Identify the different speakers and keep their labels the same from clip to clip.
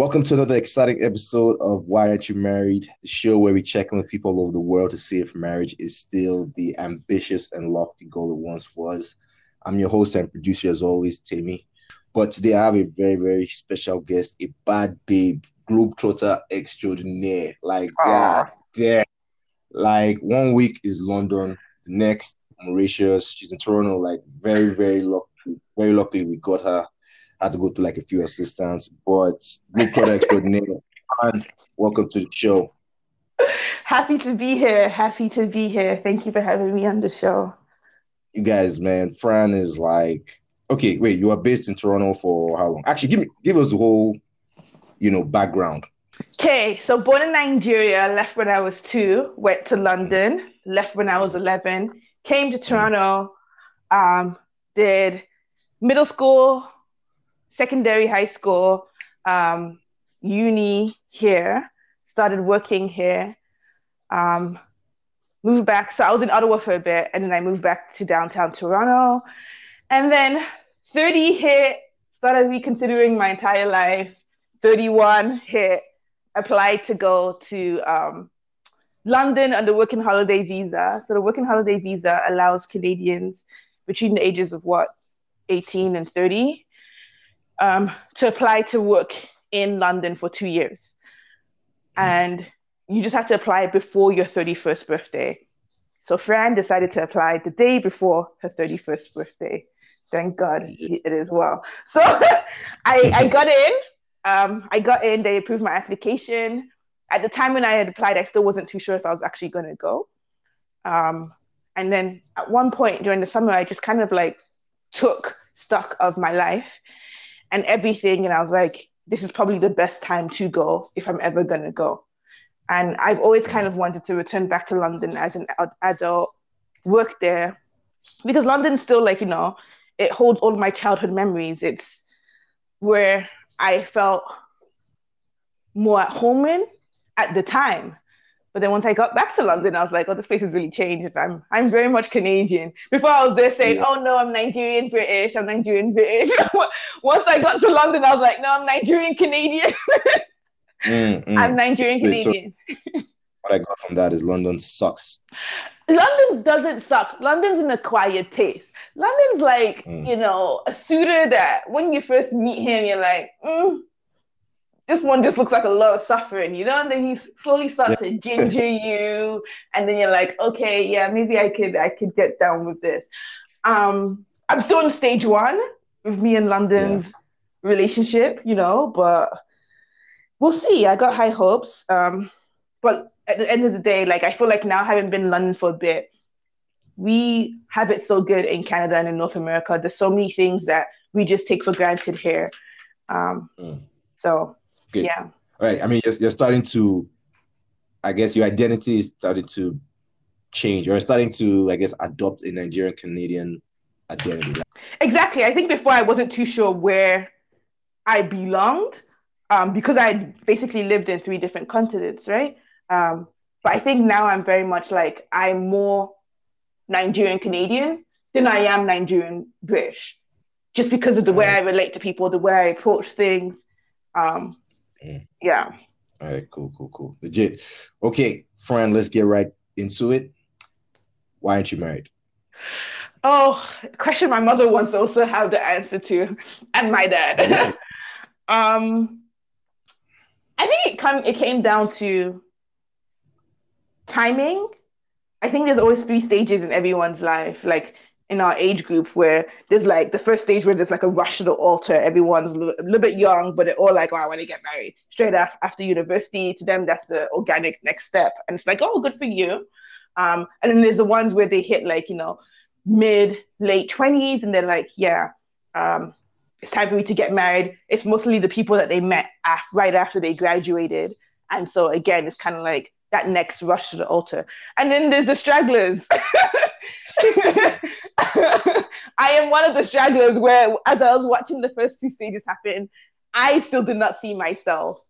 Speaker 1: Welcome to another exciting episode of Why Aren't You Married? The show where we check in with people all over the world to see if marriage is still the ambitious and lofty goal it once was. I'm your host and producer, as always, Timmy. But today I have a very, very special guest, a bad babe, globetrotter extraordinaire. Like, God damn. Like, one week is London, the next, Mauritius. She's in Toronto. Like, very, very lucky. Very lucky we got her had to go through like a few assistants, but good product coordinator. And welcome to the show.
Speaker 2: Happy to be here. Happy to be here. Thank you for having me on the show.
Speaker 1: You guys, man, Fran is like, okay, wait, you are based in Toronto for how long? Actually, give me give us the whole, you know, background.
Speaker 2: Okay, so born in Nigeria, left when I was two, went to London, left when I was 11, came to Toronto, um, did middle school, secondary high school, um, uni here, started working here, um, moved back. So I was in Ottawa for a bit, and then I moved back to downtown Toronto. And then 30 hit, started reconsidering my entire life. 31 hit, applied to go to um, London on the working holiday visa. So the working holiday visa allows Canadians between the ages of what, 18 and 30 um, to apply to work in London for two years. And you just have to apply before your 31st birthday. So Fran decided to apply the day before her 31st birthday. Thank God it is well. So I, I got in. Um, I got in, they approved my application. At the time when I had applied, I still wasn't too sure if I was actually going to go. Um, and then at one point during the summer, I just kind of like took stock of my life and everything. And I was like, this is probably the best time to go if I'm ever going to go. And I've always kind of wanted to return back to London as an adult, work there, because London's still like, you know, it holds all of my childhood memories. It's where I felt more at home in at the time. But then once I got back to London, I was like, oh, this place has really changed. I'm I'm very much Canadian. Before I was there saying, yeah. oh no, I'm Nigerian British, I'm Nigerian British. once I got to London, I was like, no, I'm Nigerian Canadian. mm, mm. I'm Nigerian Canadian.
Speaker 1: So what I got from that is London sucks.
Speaker 2: London doesn't suck. London's an acquired taste. London's like, mm. you know, a suitor that when you first meet him, you're like, mm, this one just looks like a lot of suffering, you know, and then he slowly starts yeah. to ginger you, and then you're like, okay, yeah, maybe I could I could get down with this. Um, I'm still on stage one with me and London's yeah. relationship, you know, but we'll see. I got high hopes. Um, but at the end of the day, like I feel like now having been in London for a bit, we have it so good in Canada and in North America. There's so many things that we just take for granted here. Um, mm. So
Speaker 1: Good.
Speaker 2: Yeah.
Speaker 1: All right. I mean, you're, you're starting to, I guess, your identity is starting to change. You're starting to, I guess, adopt a Nigerian Canadian identity.
Speaker 2: Exactly. I think before I wasn't too sure where I belonged um, because I basically lived in three different continents, right? Um, but I think now I'm very much like I'm more Nigerian Canadian than I am Nigerian British, just because of the way I relate to people, the way I approach things. Um. Yeah.
Speaker 1: All right, cool, cool, cool. Legit. Okay, Fran, let's get right into it. Why aren't you married?
Speaker 2: Oh, question my mother wants to also have the answer to, and my dad. um, I think it come it came down to timing. I think there's always three stages in everyone's life. Like in our age group where there's like the first stage where there's like a rush to the altar. Everyone's a little, a little bit young, but they're all like, oh, I want to get married straight after, after university. To them, that's the organic next step. And it's like, oh, good for you. Um, and then there's the ones where they hit like, you know, mid, late 20s, and they're like, yeah, um, it's time for me to get married. It's mostly the people that they met af- right after they graduated. And so again, it's kind of like that next rush to the altar. And then there's the stragglers. I am one of the stragglers where, as I was watching the first two stages happen, I still did not see myself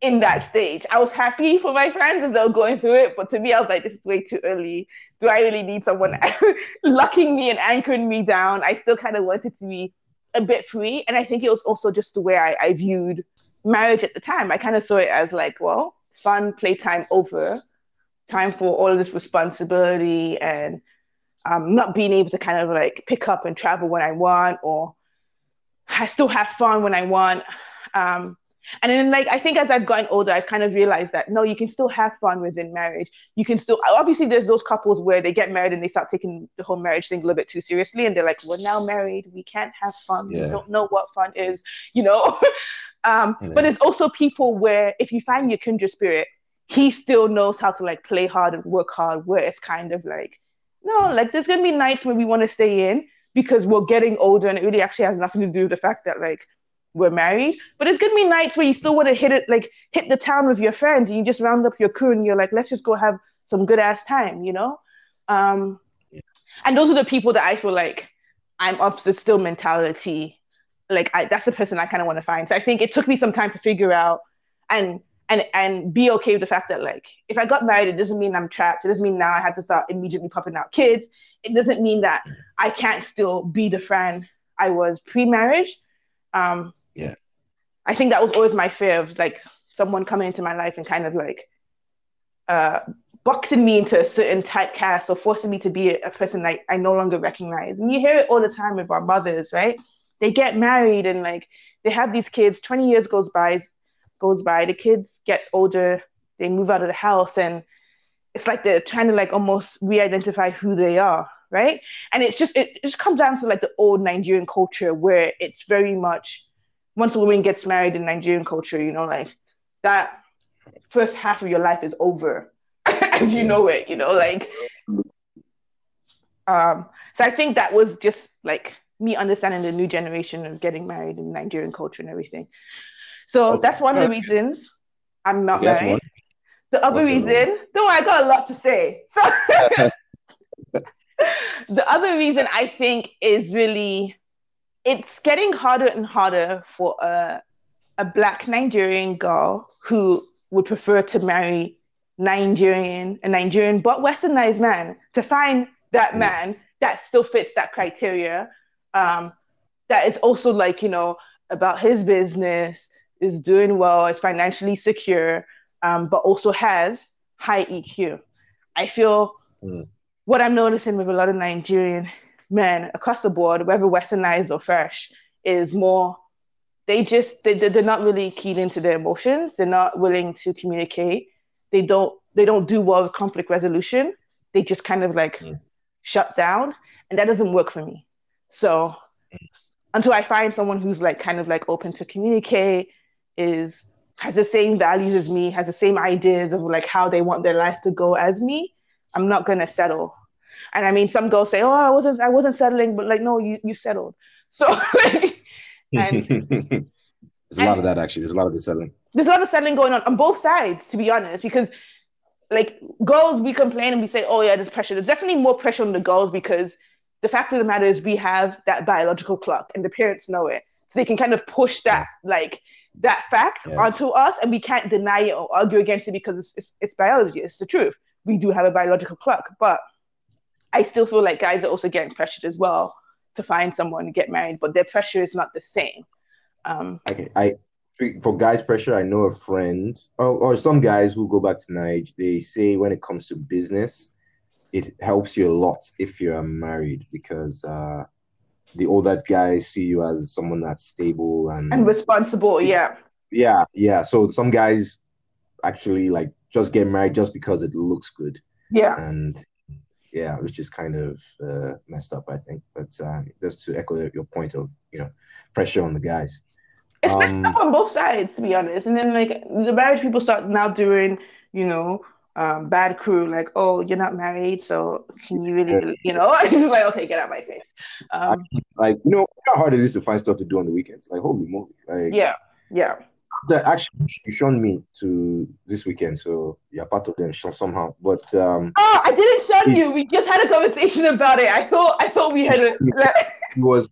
Speaker 2: in that stage. I was happy for my friends as they were going through it, but to me, I was like, this is way too early. Do I really need someone locking me and anchoring me down? I still kind of wanted to be a bit free. And I think it was also just the way I, I viewed marriage at the time. I kind of saw it as like, well, fun playtime over, time for all of this responsibility and um, not being able to kind of like pick up and travel when I want or I still have fun when I want. Um, and then like I think as I've gotten older, I've kind of realized that no, you can still have fun within marriage. You can still obviously there's those couples where they get married and they start taking the whole marriage thing a little bit too seriously and they're like, We're now married, we can't have fun, yeah. we don't know what fun is, you know. um, yeah. but there's also people where if you find your kindred spirit, he still knows how to like play hard and work hard, where it's kind of like, no, like there's gonna be nights where we want to stay in because we're getting older and it really actually has nothing to do with the fact that like we're married. But it's gonna be nights where you still want to hit it, like hit the town with your friends, and you just round up your crew and you're like, let's just go have some good ass time, you know. Um. And those are the people that I feel like I'm of the still mentality. Like I, that's the person I kind of want to find. So I think it took me some time to figure out and and and be okay with the fact that like if I got married, it doesn't mean I'm trapped. It doesn't mean now I have to start immediately popping out kids. It doesn't mean that I can't still be the friend I was pre-marriage. Um,
Speaker 1: yeah.
Speaker 2: I think that was always my fear of like someone coming into my life and kind of like uh, boxing me into a certain typecast or forcing me to be a, a person like I no longer recognize. And you hear it all the time with our mothers, right? They get married and like they have these kids. Twenty years goes by, goes by. The kids get older. They move out of the house, and it's like they're trying to like almost re-identify who they are, right? And it's just it, it just comes down to like the old Nigerian culture where it's very much once a woman gets married in Nigerian culture, you know, like that first half of your life is over as you know it, you know, like um so I think that was just like me understanding the new generation of getting married in Nigerian culture and everything. So okay. that's one of the uh, reasons I'm not married. One. The other What's reason, no, I got a lot to say. So the other reason I think is really it's getting harder and harder for a, a black Nigerian girl who would prefer to marry Nigerian, a Nigerian but westernized man to find that man that still fits that criteria. Um, that is also like, you know, about his business, is doing well, is financially secure, um, but also has high EQ. I feel mm. what I'm noticing with a lot of Nigerian men across the board, whether westernized or fresh, is more they just they, they're not really keyed into their emotions they're not willing to communicate they don't they don't do well with conflict resolution they just kind of like mm. shut down and that doesn't work for me so until i find someone who's like kind of like open to communicate is has the same values as me has the same ideas of like how they want their life to go as me i'm not to settle and I mean, some girls say, "Oh, I wasn't, I wasn't settling," but like, no, you you settled. So,
Speaker 1: and, there's a lot of that actually. There's a lot of the settling.
Speaker 2: There's a lot of settling going on on both sides, to be honest, because like girls, we complain and we say, "Oh yeah, there's pressure." There's definitely more pressure on the girls because the fact of the matter is we have that biological clock, and the parents know it, so they can kind of push that like that fact yeah. onto us, and we can't deny it or argue against it because it's, it's, it's biology. It's the truth. We do have a biological clock, but I still feel like guys are also getting pressured as well to find someone to get married, but their pressure is not the same. Um,
Speaker 1: okay, I for guys' pressure, I know a friend or, or some guys who go back to Nige. They say when it comes to business, it helps you a lot if you're married because uh, the older guys see you as someone that's stable and
Speaker 2: and responsible. Yeah,
Speaker 1: yeah, yeah. So some guys actually like just get married just because it looks good.
Speaker 2: Yeah,
Speaker 1: and yeah, which is kind of uh, messed up, I think. But uh, just to echo your point of you know pressure on the guys.
Speaker 2: It's um, messed up on both sides, to be honest. And then like the marriage people start now doing, you know, um, bad crew, like, oh, you're not married, so can you really, you know? I'm just like, okay, get out my face. Um,
Speaker 1: like, you know, how hard it is to find stuff to do on the weekends. Like, holy moly! Like,
Speaker 2: yeah, yeah.
Speaker 1: that actually you shown me to this weekend, so you're part of them somehow. But um,
Speaker 2: oh, I didn't show you. We just had a conversation about it. I thought I thought we had a.
Speaker 1: he was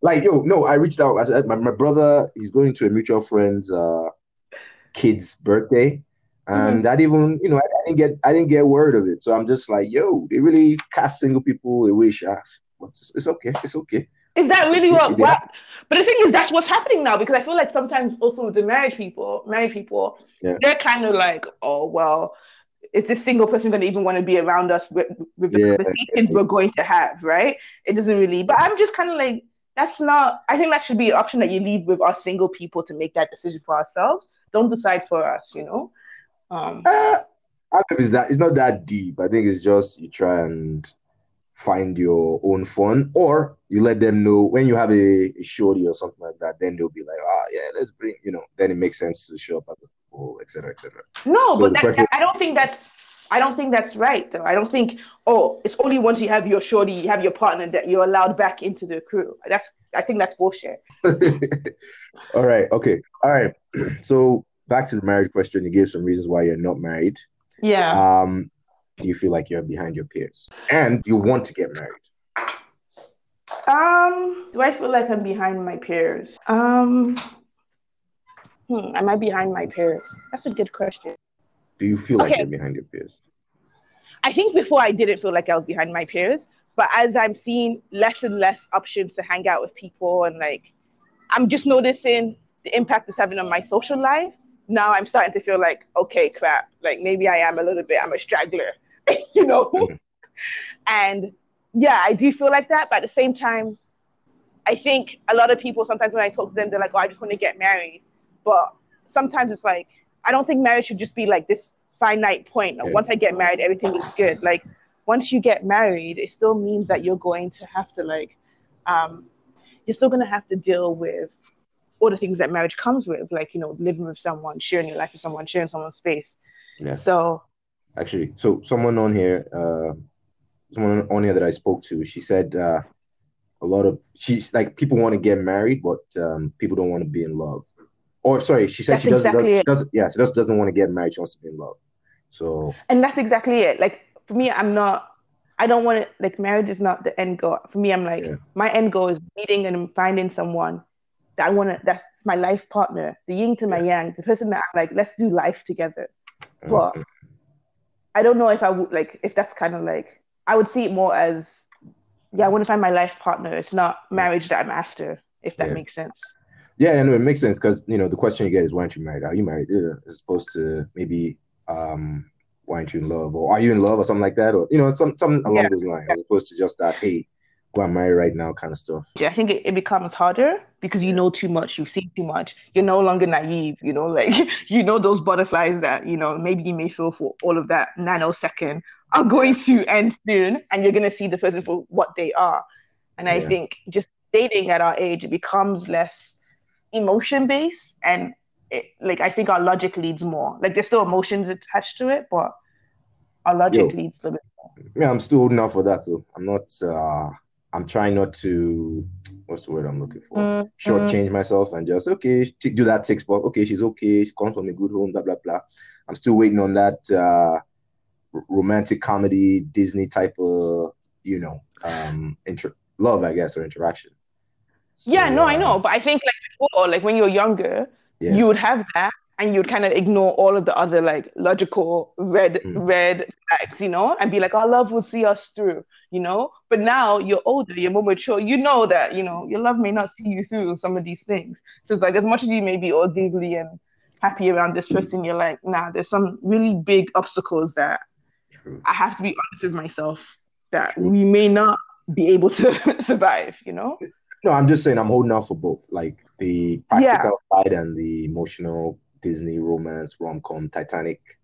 Speaker 1: like, yo, no. I reached out. I said, my, my brother, he's going to a mutual friend's uh, kid's birthday, and mm-hmm. even, you know, I, I, didn't get, I didn't get word of it. So I'm just like, yo, they really cast single people away. Shots. It's, it's okay. It's okay.
Speaker 2: Is that really what, what? But the thing is, that's what's happening now because I feel like sometimes also with the married people, married people, yeah. they're kind of like, oh well, is this single person going to even want to be around us with, with the yeah. conversations we're going to have, right? It doesn't really. But I'm just kind of like, that's not. I think that should be an option that you leave with us single people to make that decision for ourselves. Don't decide for us, you know. Um, uh,
Speaker 1: it's that it's not that deep. I think it's just you try and find your own fun, or you let them know when you have a, a shorty or something like that. Then they'll be like, ah, yeah, let's bring, you know. Then it makes sense to show up at the pool, etc., etc.
Speaker 2: No, so but that, preference- I don't think that's. I don't think that's right, though. I don't think. Oh, it's only once you have your shorty, you have your partner that you're allowed back into the crew. That's. I think that's bullshit.
Speaker 1: All right. Okay. All right. So back to the marriage question. You gave some reasons why you're not married.
Speaker 2: Yeah.
Speaker 1: Um, do you feel like you're behind your peers and you want to get married?
Speaker 2: Um, do I feel like I'm behind my peers? Um, hmm, am I behind my peers? That's a good question.
Speaker 1: Do you feel okay. like you're behind your peers?
Speaker 2: I think before I didn't feel like I was behind my peers, but as I'm seeing less and less options to hang out with people and like, I'm just noticing the impact it's having on my social life. Now I'm starting to feel like, okay, crap, like maybe I am a little bit, I'm a straggler. you know? Mm-hmm. And yeah, I do feel like that. But at the same time, I think a lot of people sometimes when I talk to them, they're like, oh, I just want to get married. But sometimes it's like, I don't think marriage should just be like this finite point. Yeah. Once I get married, everything is good. Like, once you get married, it still means that you're going to have to, like, um, you're still going to have to deal with all the things that marriage comes with, like, you know, living with someone, sharing your life with someone, sharing someone's space. Yeah. So
Speaker 1: actually. So someone on here, uh, someone on here that I spoke to, she said uh, a lot of she's like people want to get married, but um, people don't want to be in love. Or sorry, she said that's she doesn't, exactly does, doesn't, yeah, she doesn't doesn't want to get married. She wants to be in love. So
Speaker 2: and that's exactly it. Like for me, I'm not. I don't want to like marriage is not the end goal. For me, I'm like yeah. my end goal is meeting and finding someone that I want to. That's my life partner, the yin to my yang, the person that I'm like, let's do life together. But. I don't know if I would like if that's kind of like I would see it more as yeah, I want to find my life partner. It's not marriage that I'm after, if that yeah. makes sense.
Speaker 1: Yeah, know it makes sense because you know the question you get is why aren't you married? Are you married? Yeah, as opposed to maybe um why aren't you in love or are you in love or something like that or you know some something along yeah. those lines as opposed to just that hey go and marry right now kind of stuff.
Speaker 2: Yeah, I think it, it becomes harder because you know too much, you've seen too much. You're no longer naive, you know, like you know those butterflies that, you know, maybe you may feel for all of that nanosecond are going to end soon and you're gonna see the person for what they are. And I yeah. think just dating at our age it becomes less emotion based and it, like I think our logic leads more. Like there's still emotions attached to it, but our logic Yo, leads a little bit more.
Speaker 1: Yeah, I'm still old enough for that too. I'm not uh I'm trying not to what's the word I'm looking for? Mm-hmm. Shortchange myself and just okay, do that six box. Okay, she's okay. She comes from a good home. Blah blah blah. I'm still waiting on that uh, romantic comedy Disney type of you know um inter- love, I guess, or interaction.
Speaker 2: So, yeah, no, uh, I know, but I think like before, like when you're younger, yeah. you would have that, and you'd kind of ignore all of the other like logical red mm. red flags, you know, and be like, "Our love will see us through," you know. But now you're older, you're more mature. You know that you know your love may not see you through some of these things. So it's like as much as you may be all giggly and happy around this person, you're like, nah, there's some really big obstacles that True. I have to be honest with myself that True. we may not be able to survive. You know.
Speaker 1: No, I'm just saying I'm holding out for both, like the practical yeah. side and the emotional Disney romance, rom com, Titanic,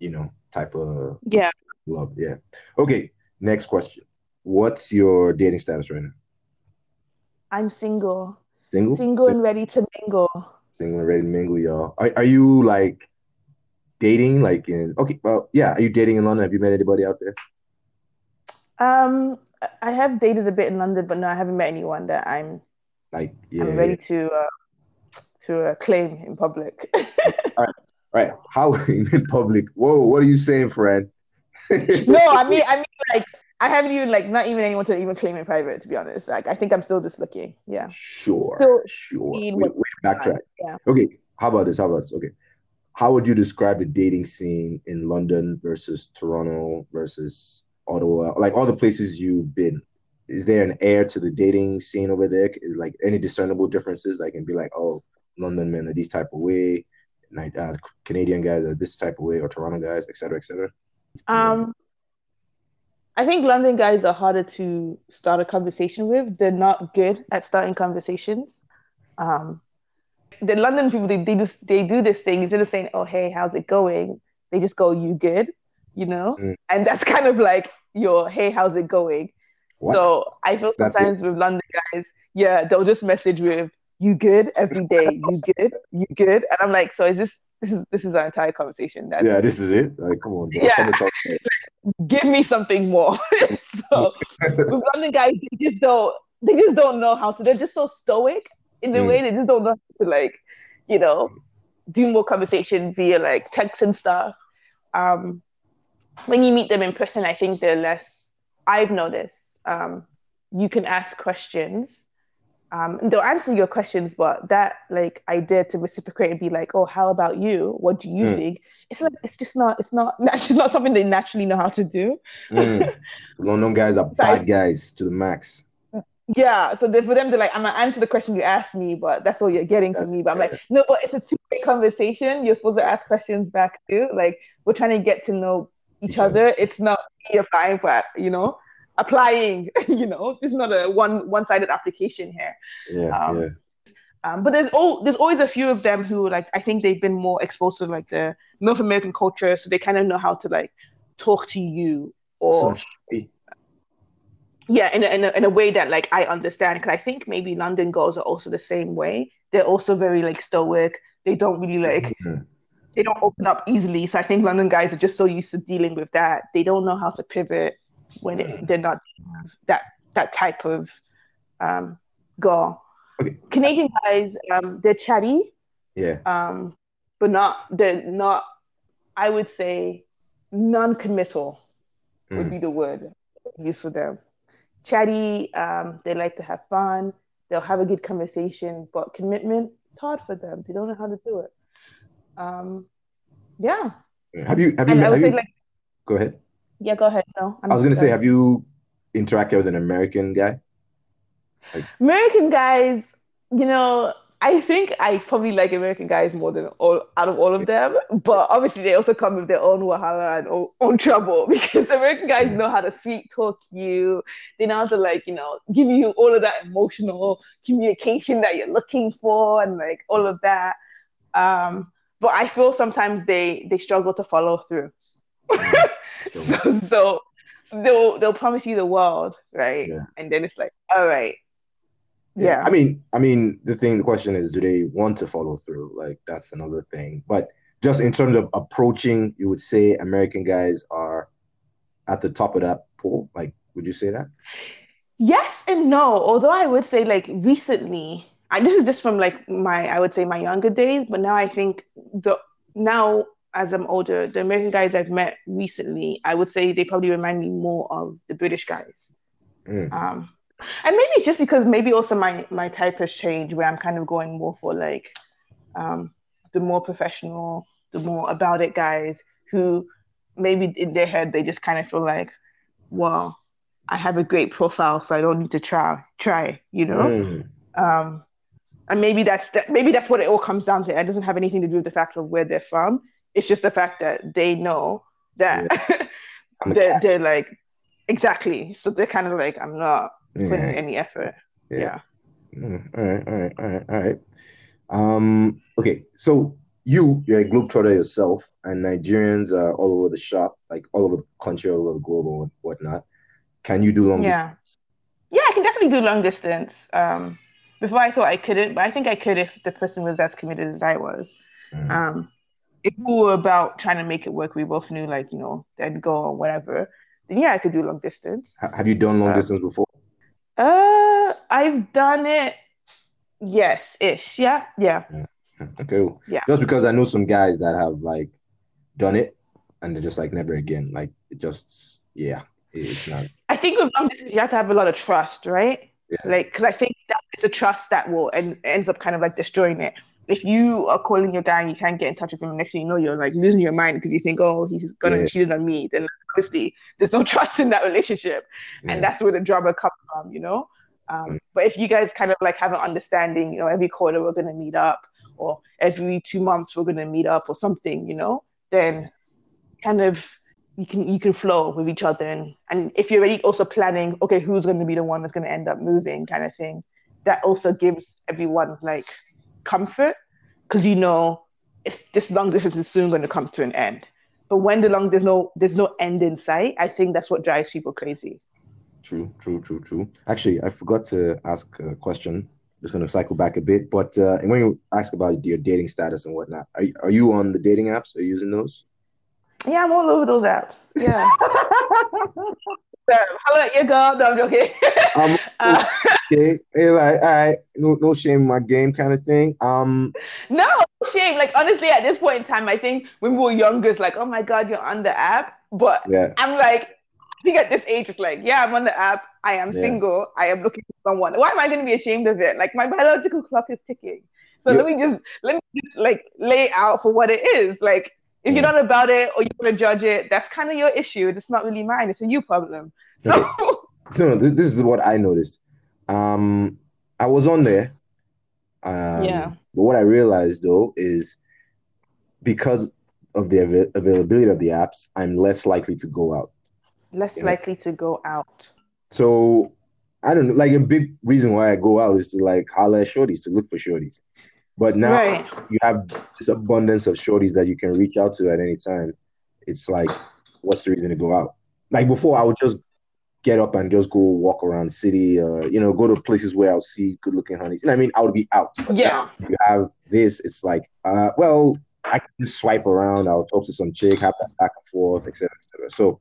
Speaker 1: you know, type of
Speaker 2: yeah
Speaker 1: love. Yeah. Okay. Next question. What's your dating status right now?
Speaker 2: I'm single.
Speaker 1: Single.
Speaker 2: Single and ready to mingle.
Speaker 1: Single and ready to mingle, y'all. Are, are you like dating? Like in okay, well, yeah. Are you dating in London? Have you met anybody out there?
Speaker 2: Um, I have dated a bit in London, but no, I haven't met anyone that I'm
Speaker 1: like yeah,
Speaker 2: I'm ready to uh, to uh, claim in public.
Speaker 1: all right, all right. How in public? Whoa, what are you saying, Fran?
Speaker 2: no, I mean, I mean, like, I haven't even like not even anyone to even claim in private. To be honest, like, I think I'm still just looking. Yeah.
Speaker 1: Sure.
Speaker 2: Still
Speaker 1: sure. Wait, wait, backtrack.
Speaker 2: Yeah.
Speaker 1: Okay, how about this? How about this? Okay, how would you describe the dating scene in London versus Toronto versus Ottawa? Like all the places you've been, is there an air to the dating scene over there? Is, Like any discernible differences? Like, can be like, oh, London men are this type of way, like uh, Canadian guys are this type of way, or Toronto guys, et cetera, et cetera.
Speaker 2: Um, I think London guys are harder to start a conversation with. They're not good at starting conversations. Um, the London people, they, they just they do this thing instead of saying, "Oh, hey, how's it going?" They just go, "You good?" You know,
Speaker 1: Mm.
Speaker 2: and that's kind of like your, "Hey, how's it going?"
Speaker 1: What?
Speaker 2: So I feel sometimes with London guys, yeah, they'll just message with "You good?" every day. You good? You good? And I'm like, so is this this is this is our entire conversation? That's,
Speaker 1: yeah, this is it. Like, come on, bro.
Speaker 2: Yeah.
Speaker 1: Tell me something.
Speaker 2: give me something more. so London guys, they just don't they just don't know how to. They're just so stoic in the
Speaker 1: Mm.
Speaker 2: way they just don't know how to like, you know, do more conversation via like text and stuff. Um, when you meet them in person, I think they're less. I've noticed. Um, you can ask questions. Um, they'll answer your questions, but that like idea to reciprocate and be like, "Oh, how about you? What do you
Speaker 1: Mm.
Speaker 2: think?" It's like it's just not. It's not. It's just not something they naturally know how to do.
Speaker 1: Mm. London guys are bad guys to the max.
Speaker 2: Yeah, so for them to like, I'm gonna answer the question you asked me, but that's all you're getting from me. But I'm like, no, but it's a two-way conversation. You're supposed to ask questions back too. Like we're trying to get to know each
Speaker 1: Each other.
Speaker 2: other. It's not me applying for, you know, applying. You know, it's not a one one-sided application here.
Speaker 1: Yeah,
Speaker 2: Um,
Speaker 1: yeah.
Speaker 2: Um, but there's all there's always a few of them who like I think they've been more exposed to like the North American culture, so they kind of know how to like talk to you or yeah in a, in a, in a way that like i understand because i think maybe london girls are also the same way they're also very like stoic they don't really like
Speaker 1: Mhm.
Speaker 2: they don't open up easily so i think london guys are just so used to dealing with that they don't know how to pivot when it, they're not that that type of um girl
Speaker 1: Okay.
Speaker 2: canadian guys um they're chatty
Speaker 1: Yeah.
Speaker 2: um but not they're not i would say non-committal would
Speaker 1: Mm.
Speaker 2: be the word used for them. Chatty, um, they like to have fun, they'll have a good conversation, but commitment, it's hard for them. They don't know how to do it. Um, yeah.
Speaker 1: Have you have you, have
Speaker 2: would say
Speaker 1: you
Speaker 2: like,
Speaker 1: go ahead.
Speaker 2: Yeah, go ahead. No, I'm
Speaker 1: I was gonna say, have you interacted with an American guy?
Speaker 2: American guys, you know, I think I probably like American guys more than all out of all of them, but obviously they also come with their own wahala and own, own trouble because American guys know how to sweet talk you. They know how to like, you know, give you all of that emotional communication that you're looking for and like all of that. Um, but I feel sometimes they they struggle to follow through. So, so so they'll they'll promise you the world, right?
Speaker 1: Yeah.
Speaker 2: And then it's like, all right, yeah.
Speaker 1: I mean, I mean, the thing, the question is, do they want to follow through? Like, that's another thing. But just in terms of approaching, you would say American guys are at the top of that pool. Like, would you say that?
Speaker 2: Yes and no. Although I would say like recently, I this is just from like my I would say my younger days, but now I think the now as I'm older, the American guys I've met recently, I would say they probably remind me more of the British guys.
Speaker 1: Mm.
Speaker 2: Um, and maybe it's just because maybe also my my type has changed where I'm kind of going more for like um, the more professional, the more about it guys who maybe in their head they just kind of feel like, well, I have a great profile, so I don't need to try try, you know.
Speaker 1: Mm.
Speaker 2: Um, and maybe that's that. Maybe that's what it all comes down to. It doesn't have anything to do with the fact of where they're from. It's just the fact that they know that
Speaker 1: I'm
Speaker 2: they're, they're like exactly. So they're kind of like, I'm not putting
Speaker 1: Yeah.
Speaker 2: any effort.
Speaker 1: Yeah.
Speaker 2: Yeah.
Speaker 1: Mm, all right, all right, all right, all right. Um, okay, so you, you're a globetrotter yourself, and Nigerians are all over the shop, like all over the country, all over the globe, and whatnot. Can you do long
Speaker 2: Yeah. Yeah, I can definitely do long distance. Um, before I thought I couldn't, but I think I could if the person was as committed as I was.
Speaker 1: Mm.
Speaker 2: Um, if we were about trying to make it work, we both knew like, you know, they'd go or whatever, then yeah, I could do long distance.
Speaker 1: Have you done long
Speaker 2: Uh,
Speaker 1: distance before?
Speaker 2: Uh, I've done it Yes, ish. Yeah, yeah.
Speaker 1: yeah. Okay.
Speaker 2: Yeah.
Speaker 1: Just because I know some guys that have like done it and they're just like never again. Like it just yeah, it's not.
Speaker 2: I think with long distance, you have to have a lot of trust, right?
Speaker 1: Yeah.
Speaker 2: Like, because I think that it's a trust that will and ends up kind of like destroying it. If you are calling your guy and you can't get in touch with him, next thing you know, you're like losing your mind because you think, oh, he's gonna
Speaker 1: Yeah.
Speaker 2: cheat on me. Then obviously, there's no trust in that relationship,
Speaker 1: Yeah.
Speaker 2: and that's where the drama comes from, you know. Um,
Speaker 1: Mm.
Speaker 2: but if you guys kind of like have an understanding, you know, every quarter we're gonna meet up, or every two months we're gonna meet up, or something, you know, then kind of you can you can flow with each other and, and if you're already also planning okay who's going to be the one that's going to end up moving kind of thing that also gives everyone like comfort because you know it's this long distance is soon going to come to an end but when the long there's no there's no end in sight i think that's what drives people crazy
Speaker 1: True, true, true, true. Actually, I forgot to ask a question. Just going to cycle back a bit, but uh, when you ask about your dating status and whatnot, are are you on the dating apps? Are you using those?
Speaker 2: yeah i'm all over those apps yeah so, hello your girl no i'm joking
Speaker 1: Um,
Speaker 2: Uh,
Speaker 1: okay, hey, like, all right, no, no shame in my game, kind of thing. Um,
Speaker 2: No shame. Like honestly, at this point in time, I think when we were younger, it's like, oh my god, you're on the app. But
Speaker 1: yeah,
Speaker 2: I'm like, I think at this age, it's like, yeah, I'm on the app. I am
Speaker 1: Yeah.
Speaker 2: single. I am looking for someone. Why am I going to be ashamed of it? Like my biological clock is ticking. So
Speaker 1: Yeah.
Speaker 2: let me just let me just like lay out for what it is. Like if you're not about it or you want to judge it, that's kind of your issue. It's not really mine. It's a you problem. So
Speaker 1: no, this, this is what I noticed. Um, I was on there. Um,
Speaker 2: Yeah.
Speaker 1: But what I realized though is because of the avail- availability of the apps, I'm less likely to go out.
Speaker 2: less
Speaker 1: Yeah.
Speaker 2: likely to go out.
Speaker 1: So I don't know. Like a big reason why I go out is to like holler at shorties, to look for shorties. But now
Speaker 2: Right.
Speaker 1: you have this abundance of shorties that you can reach out to at any time. It's like, what's the reason to go out? Like before, I would just get up and just go walk around city, or you know, go to places where I'll see good looking honeys. You know what I mean? I would be out. But
Speaker 2: Yeah.
Speaker 1: now you have this. It's like, uh, well, I can just swipe around. I'll talk to some chick, have that back and forth, etc., etc. So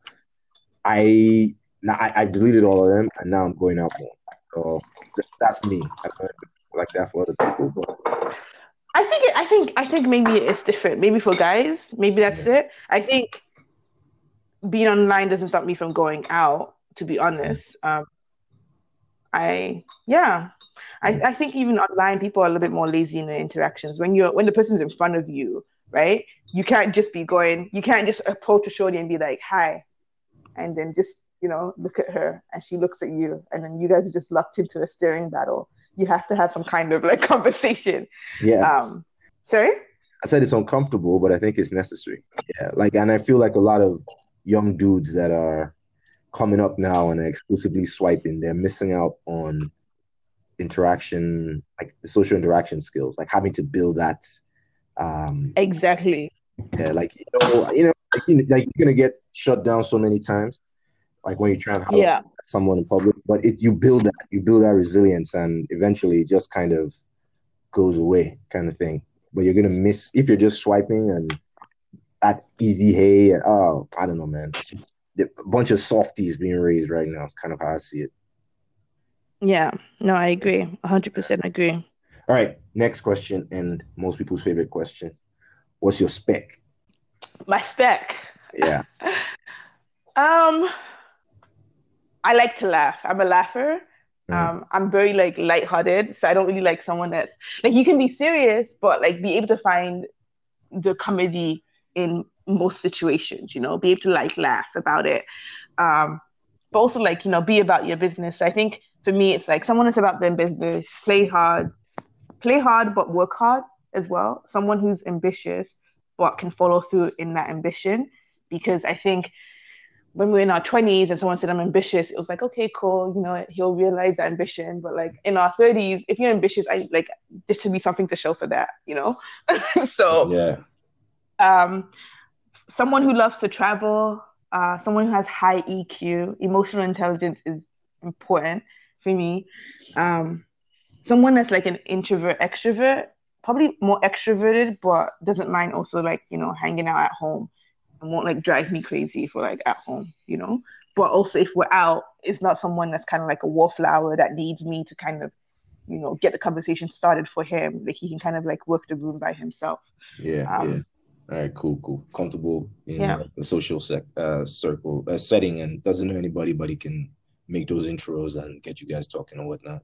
Speaker 1: I now I, I deleted all of them, and now I'm going out more. So that's me. I don't know if it's like that for other people, but
Speaker 2: I think it, I think I think maybe it's different. Maybe for guys, maybe that's it. I think being online doesn't stop me from going out. To be honest, um, I yeah, I, I think even online people are a little bit more lazy in their interactions. When you're when the person's in front of you, right? You can't just be going. You can't just approach a shorty and be like, "Hi," and then just you know look at her and she looks at you, and then you guys are just locked into a staring battle. You have to have some kind of like conversation.
Speaker 1: yeah.
Speaker 2: Um, sorry.
Speaker 1: I said it's uncomfortable, but I think it's necessary. Yeah, like, and I feel like a lot of young dudes that are coming up now and are exclusively swiping, they're missing out on interaction, like the social interaction skills, like having to build that. Um,
Speaker 2: Exactly.
Speaker 1: yeah, like you know, you know, like, you you're gonna get shut down so many times, like when you try and holler
Speaker 2: Yeah.
Speaker 1: At someone in public. But if you build that, you build that resilience, and eventually it just kind of goes away, kind of thing. But you're gonna miss if you're just swiping and that easy hey. Oh, I don't know, man. A bunch of softies being raised right now. It's kind of how I see it.
Speaker 2: Yeah. No, I agree. hundred percent agree.
Speaker 1: All right, next question, and most people's favorite question: What's your spec?
Speaker 2: My spec.
Speaker 1: Yeah,
Speaker 2: Um, I like to laugh. I'm a laugher.
Speaker 1: Mhm.
Speaker 2: Um, I'm very like lighthearted, so I don't really like someone that's like you can be serious, but like be able to find the comedy in most situations. You know, be able to like laugh about it. Um, but also like you know be about your business. I think for me, it's like someone that's about their business, play hard, play hard, but work hard as well. Someone who's ambitious but can follow through in that ambition, because I think when we're in our 20s and someone said I'm ambitious, it was like, okay, cool, you know, he'll realize that ambition. But like in our 30s, if you're ambitious, I like there should be something to show for that, you know? so
Speaker 1: yeah,
Speaker 2: um someone who loves to travel, uh, someone who has high EQ, emotional intelligence is important for me. Um, someone that's like an introvert, extrovert, probably more extroverted, but doesn't mind also like, you know, hanging out at home and won't like drive me crazy if we're like at home, you know. But also if we're out, it's not someone that's kind of like a wallflower that needs me to kind of you know get the conversation started for him. Like he can kind of like work the room by himself.
Speaker 1: Yeah,
Speaker 2: Um,
Speaker 1: yeah. All right, cool, cool. Comfortable in
Speaker 2: Yeah.
Speaker 1: a social sec, uh, circle uh, setting, and doesn't know anybody, but he can make those intros and get you guys talking and whatnot.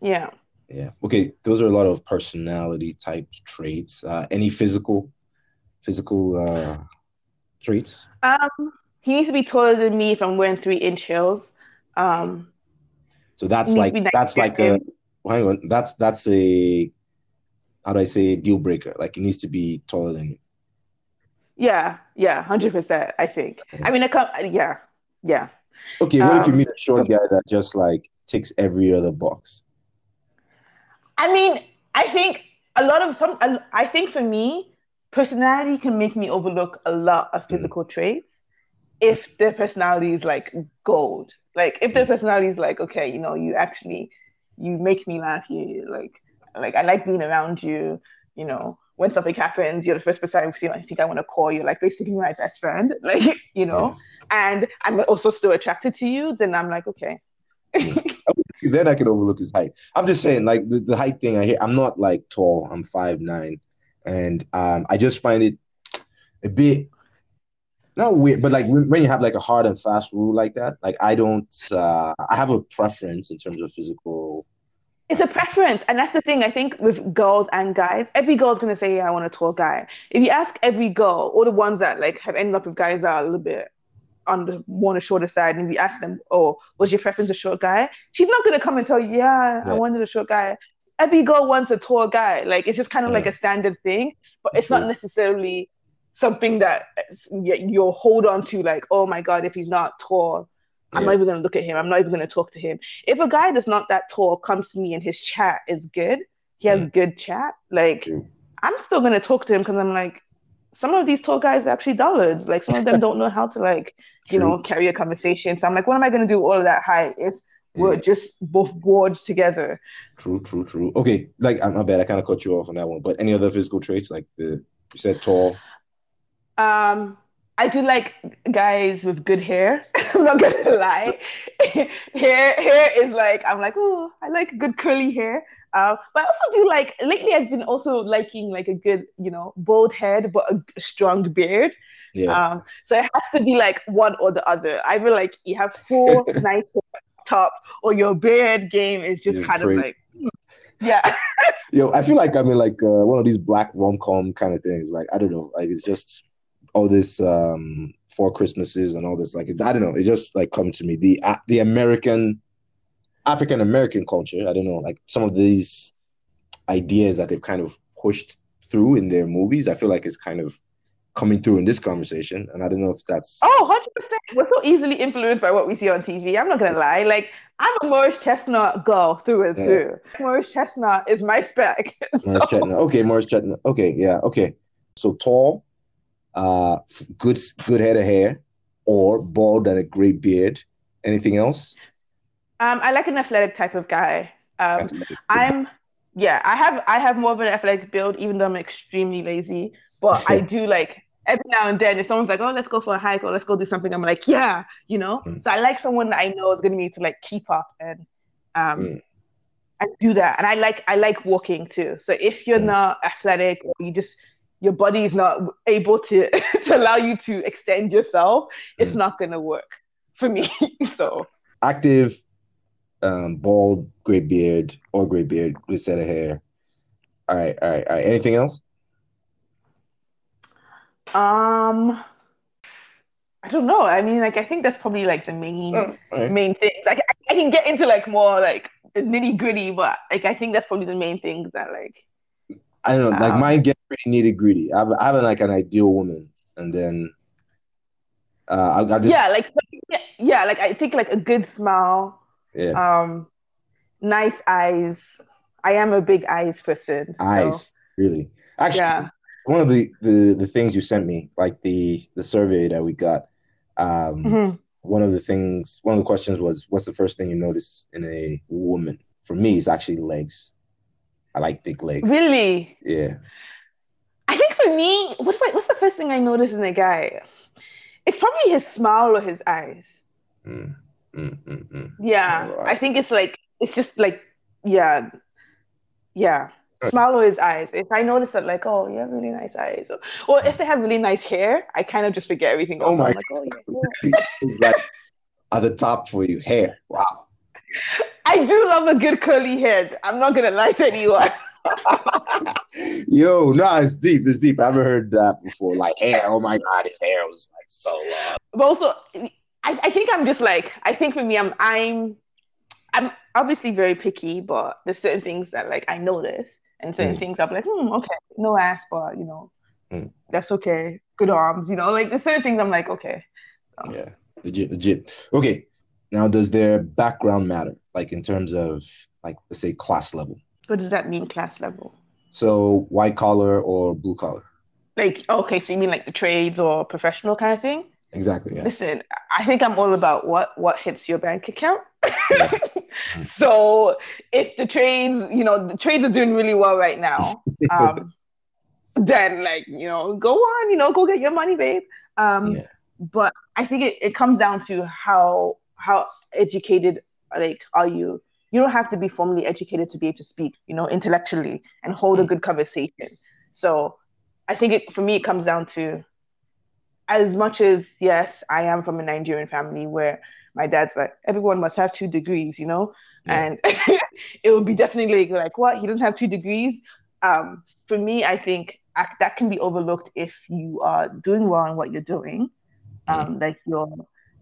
Speaker 2: Yeah.
Speaker 1: Yeah. Okay. Those are a lot of personality type traits. Uh, any physical, physical uh, traits?
Speaker 2: Um, he needs to be taller than me if I'm wearing three inch heels. Um,
Speaker 1: So that's like that's like a hang on. That's that's a how do I say deal breaker? Like it needs to be taller than you.
Speaker 2: yeah, yeah, hundred percent. I think. I mean, I come. Yeah, yeah.
Speaker 1: Okay. What if you
Speaker 2: Um,
Speaker 1: meet a short guy that just like ticks every other box?
Speaker 2: I mean, I think a lot of some. I think for me, personality can make me overlook a lot of hmm. physical traits if their personality is like gold. Like if their hmm. personality is like, okay, you know, you actually you make me laugh. You like like I like being around you. You know, when something happens, you're the first person I feel I think I want to call. You're like basically my best friend. Like you know, and I'm also still attracted to you. Then I'm like, okay.
Speaker 1: Then I can overlook his height. I'm just saying, like the, the height thing. I hear. I'm not like tall. I'm five nine, and um, I just find it a bit not weird, but like when, you have like a hard and fast rule like that, like I don't. Uh, I have a preference in terms of physical.
Speaker 2: It's a preference, and that's the thing. I think with girls and guys, every girl's gonna say, "Yeah, I want a tall guy." If you ask every girl, or the ones that like have ended up with guys that are a little bit on the more on the shorter side, and if you ask them, "Oh, was your preference a short guy?" She's not gonna come and tell you, "Yeah, I wanted a short guy." Every girl wants a tall guy. Like it's just kind of like a standard thing, but it's not necessarily something that you'll hold on to. Like, oh my god, if he's not tall, I'm
Speaker 1: Yeah.
Speaker 2: not even gonna look at him. I'm not even gonna talk to him if a guy that's not that tall comes to me and his chat is good, he has
Speaker 1: Mm.
Speaker 2: good chat, like. I'm still gonna talk to him because I'm like, some of these tall guys are actually dullards. Like some of them don't know how to like, you
Speaker 1: True.
Speaker 2: know, carry a conversation. So I'm like, what am I gonna do all of that height if we're
Speaker 1: Yeah.
Speaker 2: just both bored together?
Speaker 1: True, true, true. Okay, like I'm not bad. I kind of cut you off on that one. But any other physical traits, like the you said tall.
Speaker 2: Um, I do like guys with good hair. I'm not gonna lie. hair, hair is like I'm like, oh, I like good curly hair. Uh, but I also do like lately. I've been also liking like a good, you know, bald head but a, a strong beard.
Speaker 1: Yeah,
Speaker 2: Um, so it has to be like one or the other. Either like you have full nice hair top, or your beard game is just kind of like, hmm, yeah.
Speaker 1: yo, I feel like I'm in like uh, one of these black rom com kind of things. Like I don't know, like it's just all this um four Christmases and all this. Like I don't know, it just like come to me the uh, the American African American culture. I don't know, like some of these ideas that they've kind of pushed through in their movies. I feel like it's kind of coming through in this conversation, and I don't know if that's
Speaker 2: Oh, 100%. We're so easily influenced by what we see on TV. I'm not gonna lie. Like, I'm a Morris Chestnut girl through and
Speaker 1: Yeah.
Speaker 2: through. Morris Chestnut is my spec.
Speaker 1: Morris
Speaker 2: So-
Speaker 1: Chestnut. Okay, Morris Chestnut. Okay, yeah, okay. So tall, uh, good, good head of hair, or bald and a great beard. Anything else?
Speaker 2: Um, I like an athletic type of guy. Um, I'm, yeah, I have I have more of an athletic build, even though I'm extremely lazy. But I do like every now and then, if someone's like, "Oh, let's go for a hike or let's go do something," I'm like, "Yeah," you know.
Speaker 1: Mm.
Speaker 2: So I like someone that I know is gonna be to like keep up and um
Speaker 1: Mm.
Speaker 2: and do that. And I like I like walking too. So if you're
Speaker 1: Mm.
Speaker 2: not athletic or you just your body is not able to to allow you to extend yourself, it's
Speaker 1: Mm.
Speaker 2: not gonna work for me. so
Speaker 1: Active, um, bald, gray beard, or gray beard with set of hair. All right, all right, all right. Anything else?
Speaker 2: Um I don't know. I mean, like I think that's probably like the main
Speaker 1: Oh, right.
Speaker 2: main thing. Like I, I can get into like more like the nitty gritty, but like I think that's probably the main things that like
Speaker 1: I don't know. Like
Speaker 2: Um,
Speaker 1: mine get pretty nitty gritty. I have, I have like an ideal woman, and then uh, I, I just
Speaker 2: yeah, like yeah, yeah, like I think like a good smile,
Speaker 1: yeah.
Speaker 2: um, nice eyes. I am a big eyes person. so,
Speaker 1: eyes really. Actually,
Speaker 2: yeah.
Speaker 1: One of the, the the things you sent me, like the the survey that we got, um,
Speaker 2: Mhm.
Speaker 1: one of the things, one of the questions was, what's the first thing you notice in a woman? For me, it's actually legs. I like big legs.
Speaker 2: Really?
Speaker 1: Yeah,
Speaker 2: I think for me, what I, what's the first thing I notice in a guy? It's probably his smile or his eyes.
Speaker 1: Mm, mm, mm, mm.
Speaker 2: Yeah,
Speaker 1: Alright.
Speaker 2: I think it's like it's just like yeah, yeah. Smile or his eyes. If I notice that, like, oh, you have really nice eyes, or, or if they have really nice hair, I kind of just forget everything.
Speaker 1: Oh
Speaker 2: else.
Speaker 1: my
Speaker 2: I'm like, oh yeah.
Speaker 1: like at the top for you, hair. Wow.
Speaker 2: I do love a good curly head. I'm not gonna lie to anyone.
Speaker 1: Yo, no, it's deep. It's deep. I haven't heard that before. Like hair. Oh my god, his hair was like so long.
Speaker 2: but also, I, I think I'm just like I think for me, I'm I'm I'm obviously very picky, but there's certain things that like I notice, and certain
Speaker 1: Mm.
Speaker 2: things I'm like, hmm, okay, no ass, but you know,
Speaker 1: Mm.
Speaker 2: that's okay. Good arms, you know, like the certain things I'm like, okay. So,
Speaker 1: Yeah, legit, legit. Okay, now does their background matter? Like in terms of like let's say class level.
Speaker 2: What does that mean, class level?
Speaker 1: So white collar or blue collar?
Speaker 2: Like, okay, so you mean like the trades or professional kind of thing?
Speaker 1: Exactly. Yeah.
Speaker 2: Listen, I think I'm all about what what hits your bank account.
Speaker 1: Yeah.
Speaker 2: so if the trades, you know, the trades are doing really well right now, um, then like, you know, go on, you know, go get your money, babe. Um,
Speaker 1: Yeah.
Speaker 2: but I think it, it comes down to how how educated like are you. You don't have to be formally educated to be able to speak, you know, intellectually and hold a good conversation. So I think it for me it comes down to as much as yes, I am from a Nigerian family where my dad's like everyone must have two degrees, you know,
Speaker 1: Yeah.
Speaker 2: and it would be definitely like what he doesn't have two degrees. Um, for me, I think ac- that can be overlooked if you are doing well in what you're doing, um, like you're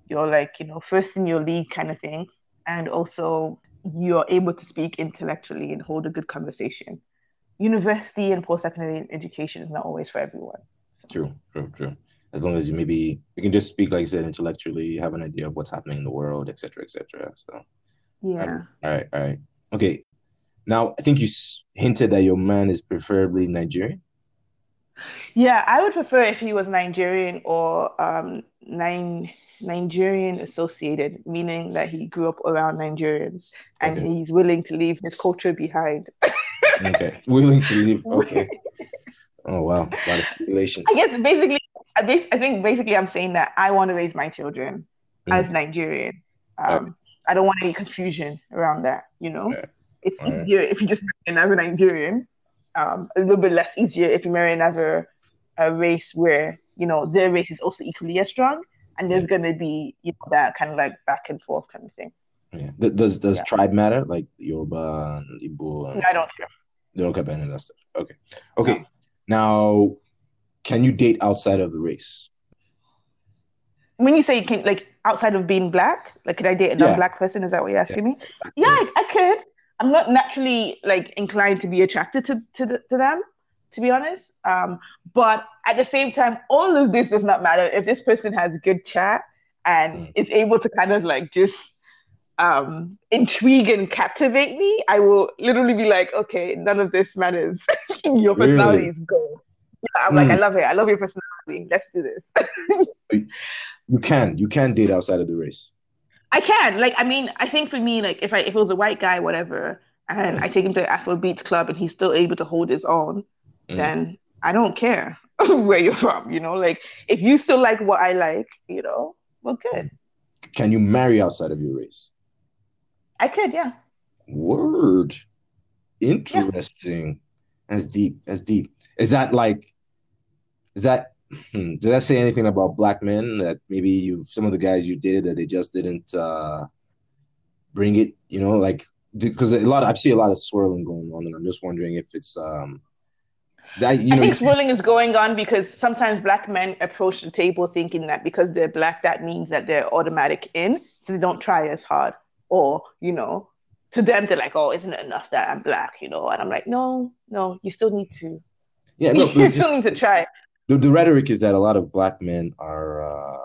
Speaker 2: you're like you know first in your league kind of thing, and also you're able to speak intellectually and hold a good conversation. University and post-secondary education is not always for everyone. So,
Speaker 1: True, true, true. As long as you maybe you can just speak, like you said, intellectually, have an idea of what's happening in the world, etc cetera, et cetera. So,
Speaker 2: yeah.
Speaker 1: all right, all right. Okay. Now, I think you hinted that your man is preferably Nigerian.
Speaker 2: Yeah, I would prefer if he was Nigerian or um Nin Nigerian associated, meaning that he grew up around Nigerians and
Speaker 1: Okay.
Speaker 2: he's willing to leave his culture behind.
Speaker 1: Okay. Willing to leave. Okay. Oh, wow. A lot of stipulations.
Speaker 2: I guess basically, I, bas- I think basically I'm saying that I want to raise my children
Speaker 1: Mm.
Speaker 2: as Nigerian. Um, I don't want any confusion around that, you know? It's
Speaker 1: Alright.
Speaker 2: easier if you just marry another Nigerian, um, a little bit less easier if you marry another a race where, you know, their race is also equally as strong. And there's going to be, you know, that kind of like back and forth kind of thing.
Speaker 1: Yeah. Does does
Speaker 2: Yeah.
Speaker 1: tribe matter? Like Yoruba and Igbo and
Speaker 2: I don't care.
Speaker 1: they don't care about any of that stuff. Okay. Okay. Now, can you date outside of the race?
Speaker 2: When you say, can, like, outside of being black, like, could I date a
Speaker 1: Yeah.
Speaker 2: non-black person? Is that what you're asking me? Yeah, I, I could. I'm not naturally like inclined to be attracted to to, the, to them, to be honest. Um, but at the same time, all of this does not matter if this person has good chat and
Speaker 1: Mm.
Speaker 2: is able to kind of like just um intrigue and captivate me. I will literally be like, okay, none of this matters. your personality
Speaker 1: Really?
Speaker 2: is gold. Yeah, I'm like, I
Speaker 1: Mm.
Speaker 2: love it. I love your personality. Let's do this.
Speaker 1: You can. You can date outside of the race.
Speaker 2: I can. Like, I mean, I think for me, like, if I if it was a white guy, whatever, and I take him to Afrobeats club and he's still able to hold his own,
Speaker 1: Mm.
Speaker 2: then I don't care where you're from. You know, like if you still like what I like, you know, well, good.
Speaker 1: Can you marry outside of your race?
Speaker 2: I could, yeah.
Speaker 1: Word. Interesting. That's deep. That's deep. Is that like, is that, hmm, does that say anything about black men that maybe you, some of the guys you dated that they just didn't uh bring it, you know, like, because a lot, I've seen a lot of swirling going on and I'm just wondering if it's, um, that, you
Speaker 2: I think swirling is going on because sometimes black men approach the table thinking that because they're black, that means that they're automatic in, so they don't try as hard. Or, you know, to them, they're like, oh, isn't it enough that I'm black, you know? And I'm like, no, no, you still need to.
Speaker 1: yeah, no,
Speaker 2: you
Speaker 1: just-
Speaker 2: still need to try.
Speaker 1: The, the rhetoric is that a lot of black men are uh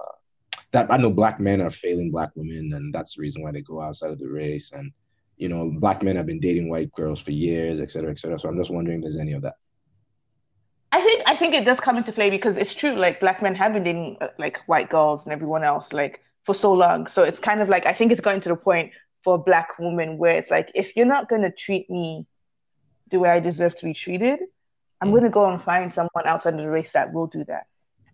Speaker 1: that I know black men are failing black women and that's the reason why they go outside of the race and you know black men have been dating white girls for years et cetera et cetera so I'm just wondering if there's any of that
Speaker 2: I think I think it does come into play because it's true. Like black men have been dating uh, like white girls and everyone else like for so long. So it's kind of like I think it's going to the point for a black woman where it's like if you're not gonna treat me the way I deserve to be treated, I'm
Speaker 1: Mm.
Speaker 2: gonna go and find someone outside of the race that will do that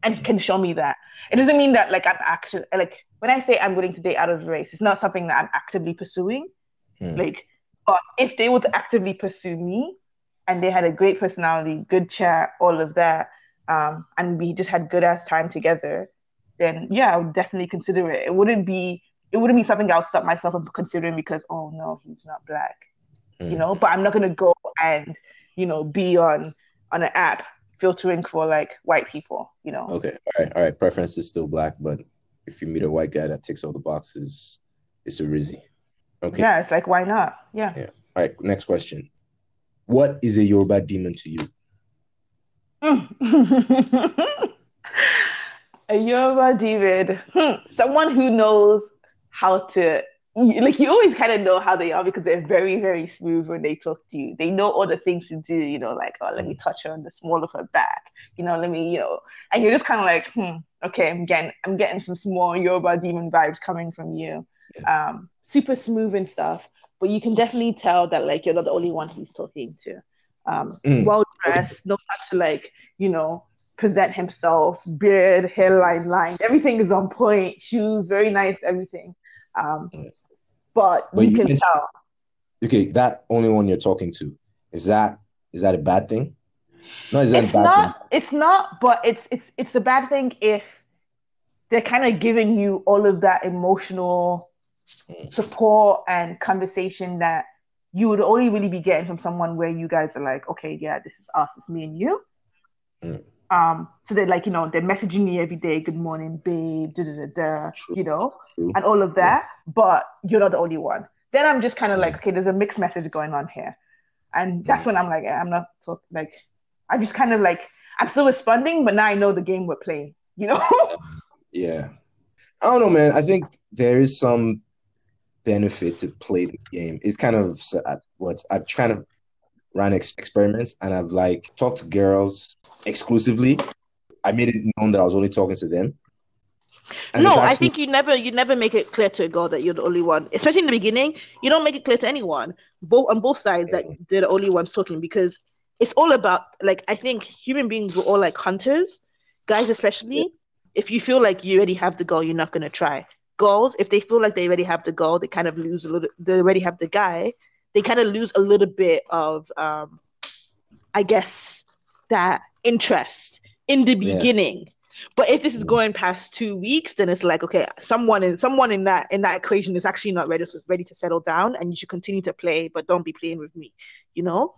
Speaker 2: and can show me that. It doesn't mean that like I'm actually like when I say I'm willing to date out of the race, it's not something that I'm actively pursuing.
Speaker 1: Hmm.
Speaker 2: Like But if they were to actively pursue me and they had a great personality, good chat, all of that, um, and we just had good ass time together, then yeah, I would definitely consider it. It wouldn't be it wouldn't be something I would stop myself from considering because oh no, he's not black. Mm. You know, but I'm not gonna go and, you know, be on on an app filtering for like white people, you know.
Speaker 1: Okay. All right. All right. Preference is still black, but if you meet a white guy that ticks all the boxes, it's a Rizzy.
Speaker 2: Okay. Yeah, it's like why not? Yeah.
Speaker 1: Yeah. All right. Next question. What is a Yoruba demon to you?
Speaker 2: a Yoruba demon. Hmm. Someone who knows how to like you always kind of know how they are because they're very very smooth when they talk to you. They know all the things to do you know like oh let me touch her on the small of her back. You know let me you know and you're just kind of like hmm okay i'm getting i'm getting some small yoruba demon vibes coming from you. Um super smooth and stuff but you can definitely tell that like you're not the only one he's talking to. Um mm. well dressed knows how to like you know present himself beard hairline line everything is on point shoes very nice everything. Um, mm but, but you, you can tell.
Speaker 1: Okay, that only one you're talking to is that is that a bad thing?
Speaker 2: No, is that it's not. Thing? It's not, but it's it's it's a bad thing if they're kind of giving you all of that emotional support and conversation that you would only really be getting from someone where you guys are like, okay, yeah, this is us, it's me and you. Mm. Um, so they're like, you know, they're messaging me every day, good morning, babe, da da da, you know, True. and all of that. Yeah. But you're not the only one. Then I'm just kind of like, okay, there's a mixed message going on here, and that's when I'm like, I'm not talk like, I just kind of like, I'm still responding, but now I know the game we're playing, you know.
Speaker 1: yeah, I don't know, man. I think there is some benefit to play the game. It's kind of what I'm trying of ran ex- experiments and I've like talked to girls exclusively. I made it known that I was only talking to them.
Speaker 2: And no, actually... I think you never you never make it clear to a girl that you're the only one. Especially in the beginning, you don't make it clear to anyone, both on both sides that they're the only ones talking because it's all about like I think human beings were all like hunters, guys especially. Yeah. If you feel like you already have the girl, you're not gonna try. Girls, if they feel like they already have the girl, they kind of lose a little. They already have the guy. They kind of lose a little bit of, um, I guess, that interest in the beginning. Yeah. But if this is going past two weeks, then it's like okay, someone in someone in that in that equation is actually not ready to ready to settle down, and you should continue to play, but don't be playing with me, you know.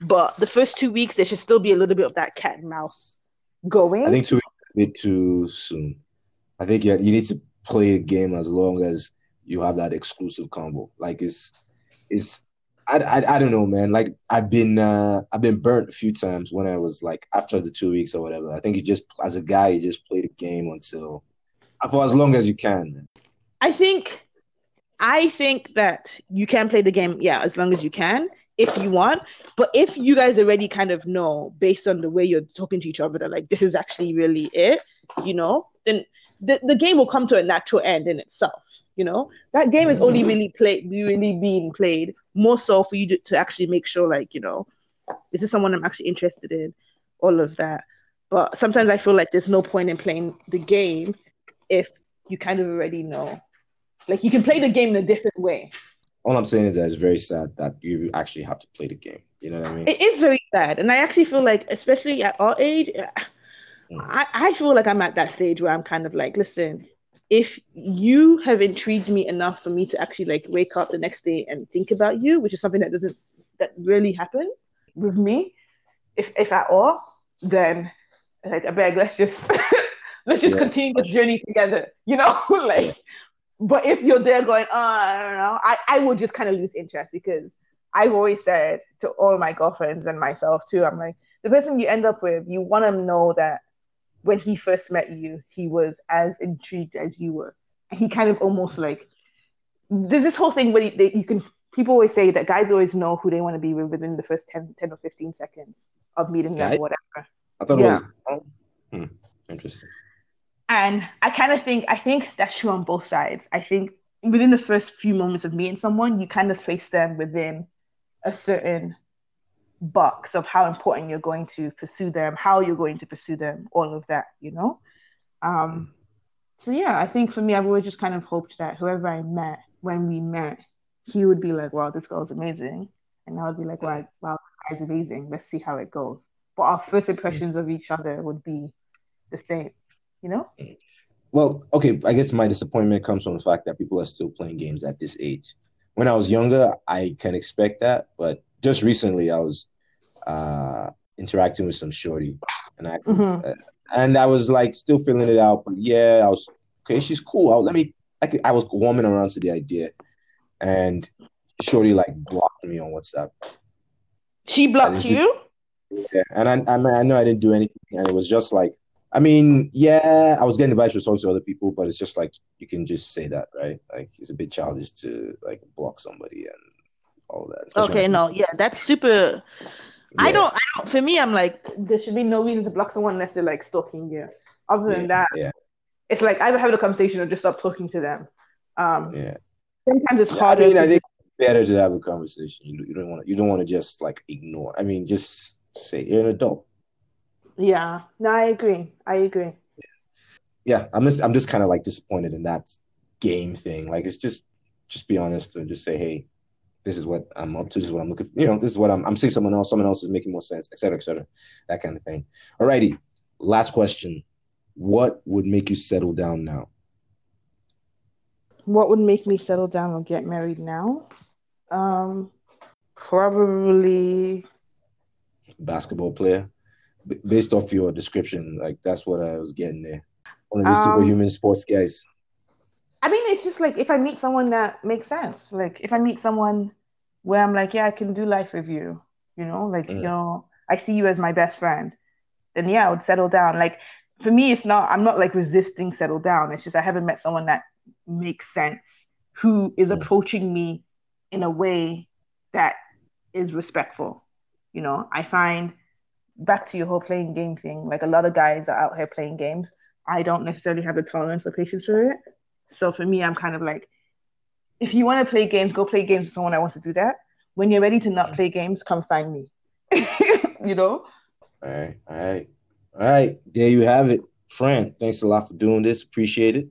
Speaker 2: But the first two weeks, there should still be a little bit of that cat and mouse going.
Speaker 1: I think two weeks a bit too soon. I think you you need to play the game as long as you have that exclusive combo. Like it's it's I, I, I don't know, man. Like I've been uh, I've been burnt a few times when I was like after the two weeks or whatever. I think you just as a guy you just play the game until for as long as you can.
Speaker 2: I think I think that you can play the game, yeah, as long as you can if you want. But if you guys already kind of know based on the way you're talking to each other that like this is actually really it, you know, then the, the game will come to a natural end in itself. You know, that game is only really played, really being played more so for you to, to actually make sure, like, you know, is this someone I'm actually interested in? All of that. But sometimes I feel like there's no point in playing the game if you kind of already know. Like you can play the game in a different way.
Speaker 1: All I'm saying is that it's very sad that you actually have to play the game. You know what I mean?
Speaker 2: It is very sad. And I actually feel like, especially at our age. I, I feel like I'm at that stage where I'm kind of like, listen, if you have intrigued me enough for me to actually like wake up the next day and think about you, which is something that doesn't that really happen with me, if if at all, then like I beg, let's just let's just yeah. continue this journey together, you know, like. But if you're there going, oh, I don't know, I, I would just kind of lose interest because I've always said to all my girlfriends and myself too, I'm like, the person you end up with, you want to know that when he first met you, he was as intrigued as you were. He kind of almost like there's this whole thing where you, they, you can people always say that guys always know who they want to be with within the first 10, 10 or 15 seconds of meeting them or whatever.
Speaker 1: I thought yeah. it was hmm, interesting.
Speaker 2: And I kind of think I think that's true on both sides. I think within the first few moments of meeting someone, you kind of face them within a certain box of how important you're going to pursue them, how you're going to pursue them, all of that, you know? Um, so yeah, I think for me, I've always just kind of hoped that whoever I met when we met he would be like, "Wow, this girl's amazing," and I would be like, "Wow, wow, this guy's amazing. Let's see how it goes." But our first impressions of each other would be the same, you know.
Speaker 1: Well, okay, I guess my disappointment comes from the fact that people are still playing games at this age. When I was younger, I can expect that, but just recently, I was uh, interacting with some shorty, and I mm-hmm. uh, and I was like still feeling it out. But yeah, I was okay. She's cool. I, let me. I, could, I was warming around to the idea, and shorty like blocked me on WhatsApp.
Speaker 2: She blocked you.
Speaker 1: Yeah, and I, I, mean, I know I didn't do anything, and it was just like, I mean, yeah, I was getting advice from talk to other people, but it's just like you can just say that, right? Like it's a bit childish to like block somebody and all that.
Speaker 2: Okay, no, yeah, that's super. Yeah. I don't. I don't. For me, I'm like, there should be no reason to block someone unless they're like stalking you. Other than
Speaker 1: yeah,
Speaker 2: that,
Speaker 1: yeah.
Speaker 2: it's like either have a conversation or just stop talking to them. Um,
Speaker 1: yeah.
Speaker 2: Sometimes it's harder.
Speaker 1: I mean, I think better to have a conversation. You, you don't want to. You don't want to just like ignore. I mean, just say you're an adult.
Speaker 2: Yeah. No, I agree. I agree.
Speaker 1: Yeah, I'm just. I'm just kind of like disappointed in that game thing. Like, it's just, just be honest and just say, hey, this is what I'm up to. This is what I'm looking for. You know, this is what I'm, I'm seeing someone else. Someone else is making more sense, et cetera, et cetera. That kind of thing. All righty. Last question. What would make you settle down now?
Speaker 2: What would make me settle down or get married now? Um, probably
Speaker 1: basketball player. B- based off your description, like that's what I was getting there. One of these um, superhuman sports guys.
Speaker 2: I mean, it's just like if I meet someone that makes sense. Like if I meet someone where I'm like, yeah, I can do life with you. You know, like mm. you know, I see you as my best friend. Then yeah, I would settle down. Like for me, it's not. I'm not like resisting settle down. It's just I haven't met someone that makes sense who is mm. approaching me in a way that is respectful. You know, I find back to your whole playing game thing. Like a lot of guys are out here playing games. I don't necessarily have the tolerance or patience for it. So for me, I'm kind of like, if you want to play games, go play games with someone I want to do that. When you're ready to not play games, come find me. you know?
Speaker 1: All right. All right. All right. There you have it. Fran, thanks a lot for doing this. Appreciate it.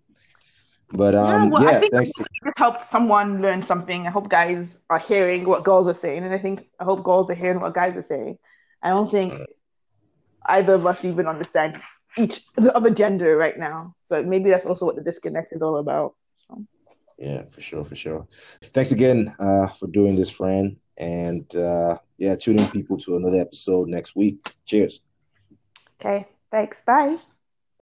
Speaker 1: But um, yeah, well, yeah I
Speaker 2: think
Speaker 1: thanks
Speaker 2: to- it helped someone learn something. I hope guys are hearing what girls are saying, and I think I hope girls are hearing what guys are saying. I don't think either of us even understand each the other gender right now. So maybe that's also what the disconnect is all about.
Speaker 1: Yeah, for sure, for sure. Thanks again uh, for doing this, Fran. And uh, yeah, tune in people to another episode next week. Cheers.
Speaker 2: Okay, thanks. Bye.